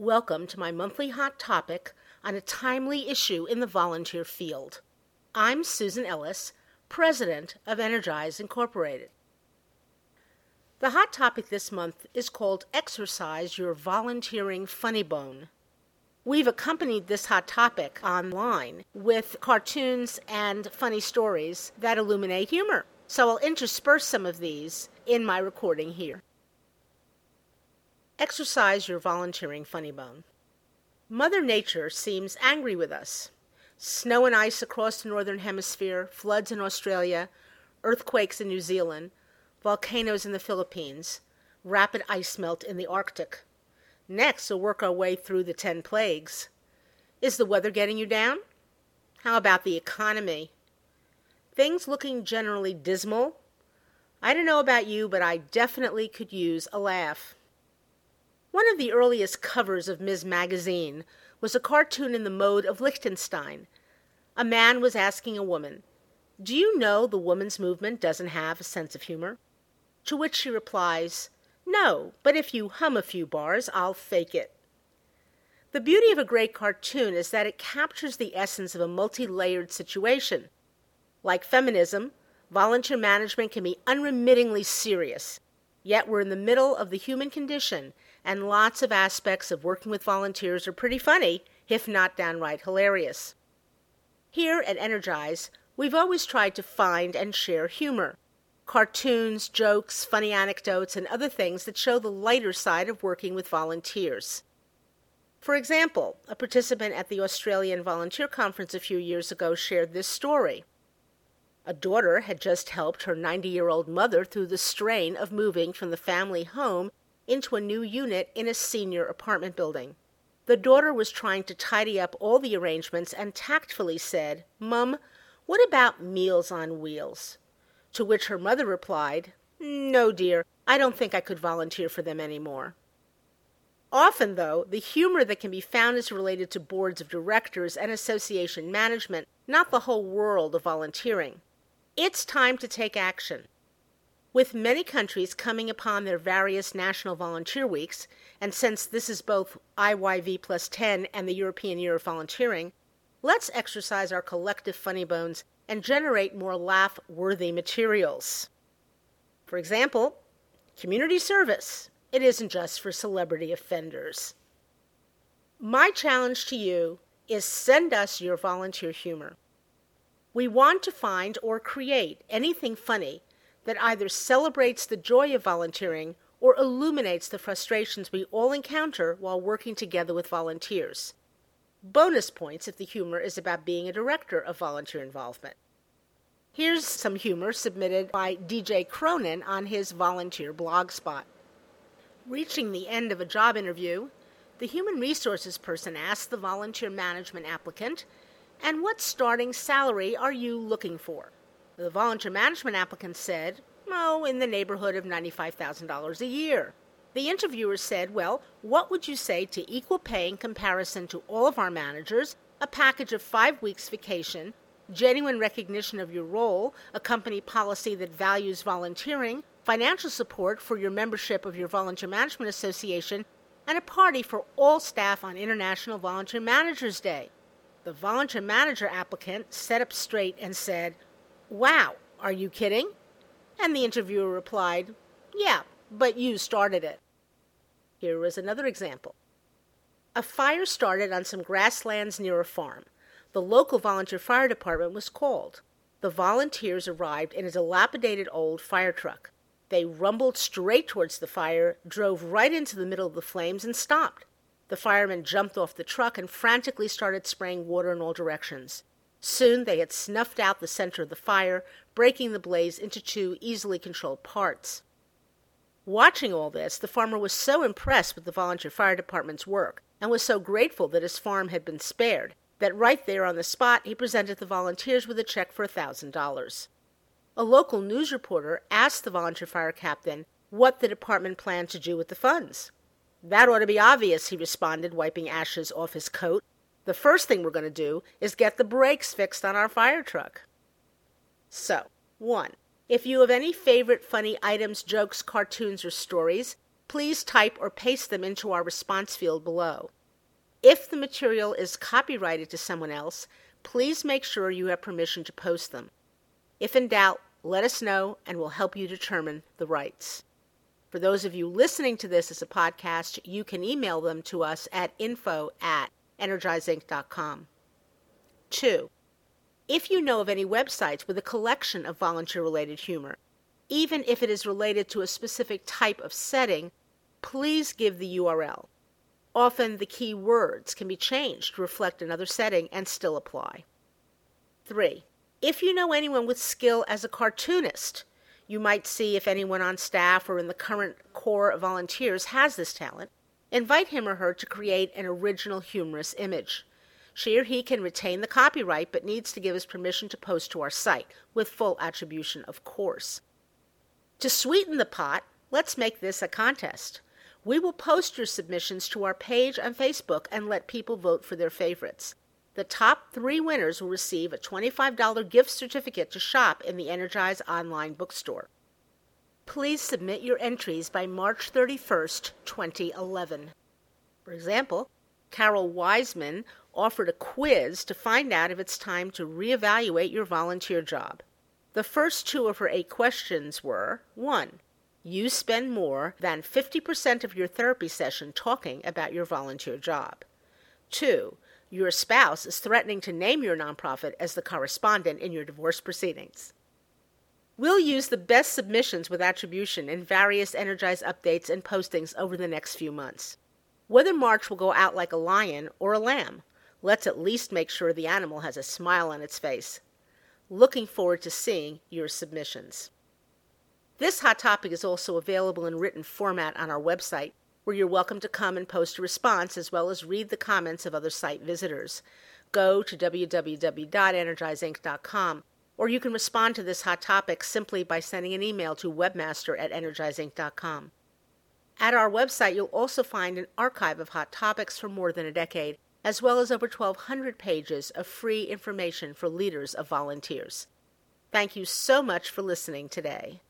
Welcome to my monthly hot topic on a timely issue in the volunteer field. I'm Susan Ellis, President of Energize Incorporated. The hot topic this month is called Exercise Your Volunteering Funny Bone. We've accompanied this hot topic online with cartoons and funny stories that illuminate humor. So I'll intersperse some of these in my recording here. Exercise your volunteering funny bone. Mother Nature seems angry with us. Snow and ice across the northern hemisphere, floods in Australia, earthquakes in New Zealand, volcanoes in the Philippines, rapid ice melt in the Arctic. Next, we'll work our way through the 10 plagues. Is the weather getting you down? How about the economy? Things looking generally dismal? I don't know about you, but I definitely could use a laugh. One of the earliest covers of Ms. Magazine was a cartoon in the mode of Lichtenstein. A man was asking a woman, Do you know the woman's movement doesn't have a sense of humor? To which she replies, No, but if you hum a few bars, I'll fake it. The beauty of a great cartoon is that it captures the essence of a multi layered situation. Like feminism, volunteer management can be unremittingly serious. Yet we're in the middle of the human condition and lots of aspects of working with volunteers are pretty funny, if not downright hilarious. Here at Energize, we've always tried to find and share humor cartoons, jokes, funny anecdotes, and other things that show the lighter side of working with volunteers. For example, a participant at the Australian Volunteer Conference a few years ago shared this story. A daughter had just helped her 90 year old mother through the strain of moving from the family home into a new unit in a senior apartment building. The daughter was trying to tidy up all the arrangements and tactfully said, Mum, what about Meals on Wheels? To which her mother replied, No, dear, I don't think I could volunteer for them any more. Often, though, the humor that can be found is related to boards of directors and association management, not the whole world of volunteering. It's time to take action. With many countries coming upon their various national volunteer weeks, and since this is both IYV plus 10 and the European Year of Volunteering, let's exercise our collective funny bones and generate more laugh worthy materials. For example, community service. It isn't just for celebrity offenders. My challenge to you is send us your volunteer humor. We want to find or create anything funny that either celebrates the joy of volunteering or illuminates the frustrations we all encounter while working together with volunteers. Bonus points if the humor is about being a director of volunteer involvement. Here's some humor submitted by DJ Cronin on his volunteer blog spot. Reaching the end of a job interview, the human resources person asks the volunteer management applicant, And what starting salary are you looking for? The volunteer management applicant said, Oh, in the neighborhood of $95,000 a year. The interviewer said, Well, what would you say to equal pay in comparison to all of our managers, a package of five weeks vacation, genuine recognition of your role, a company policy that values volunteering, financial support for your membership of your volunteer management association, and a party for all staff on International Volunteer Managers Day? The volunteer manager applicant sat up straight and said, Wow, are you kidding? And the interviewer replied, Yeah, but you started it. Here was another example. A fire started on some grasslands near a farm. The local volunteer fire department was called. The volunteers arrived in a dilapidated old fire truck. They rumbled straight towards the fire, drove right into the middle of the flames, and stopped. The firemen jumped off the truck and frantically started spraying water in all directions. Soon they had snuffed out the center of the fire, breaking the blaze into two easily controlled parts. Watching all this, the farmer was so impressed with the volunteer fire department's work and was so grateful that his farm had been spared that right there on the spot he presented the volunteers with a check for a $1,000. A local news reporter asked the volunteer fire captain what the department planned to do with the funds. That ought to be obvious, he responded, wiping ashes off his coat the first thing we're going to do is get the brakes fixed on our fire truck. So, one, if you have any favorite funny items, jokes, cartoons, or stories, please type or paste them into our response field below. If the material is copyrighted to someone else, please make sure you have permission to post them. If in doubt, let us know and we'll help you determine the rights. For those of you listening to this as a podcast, you can email them to us at info at energizeinc.com. Two, if you know of any websites with a collection of volunteer related humor, even if it is related to a specific type of setting, please give the URL. Often the key words can be changed to reflect another setting and still apply. 3. If you know anyone with skill as a cartoonist, you might see if anyone on staff or in the current corps of volunteers has this talent. Invite him or her to create an original humorous image. She or he can retain the copyright but needs to give us permission to post to our site, with full attribution, of course. To sweeten the pot, let's make this a contest. We will post your submissions to our page on Facebook and let people vote for their favorites. The top three winners will receive a $25 gift certificate to shop in the Energize online bookstore. Please submit your entries by March 31st, 2011. For example, Carol Weisman offered a quiz to find out if it's time to reevaluate your volunteer job. The first two of her eight questions were 1. You spend more than 50% of your therapy session talking about your volunteer job. 2 your spouse is threatening to name your nonprofit as the correspondent in your divorce proceedings. We'll use the best submissions with attribution in various Energize updates and postings over the next few months. Whether March will go out like a lion or a lamb, let's at least make sure the animal has a smile on its face. Looking forward to seeing your submissions. This hot topic is also available in written format on our website where you're welcome to come and post a response as well as read the comments of other site visitors. Go to www.energizeinc.com or you can respond to this hot topic simply by sending an email to webmaster at energizeinc.com. At our website, you'll also find an archive of hot topics for more than a decade, as well as over 1,200 pages of free information for leaders of volunteers. Thank you so much for listening today.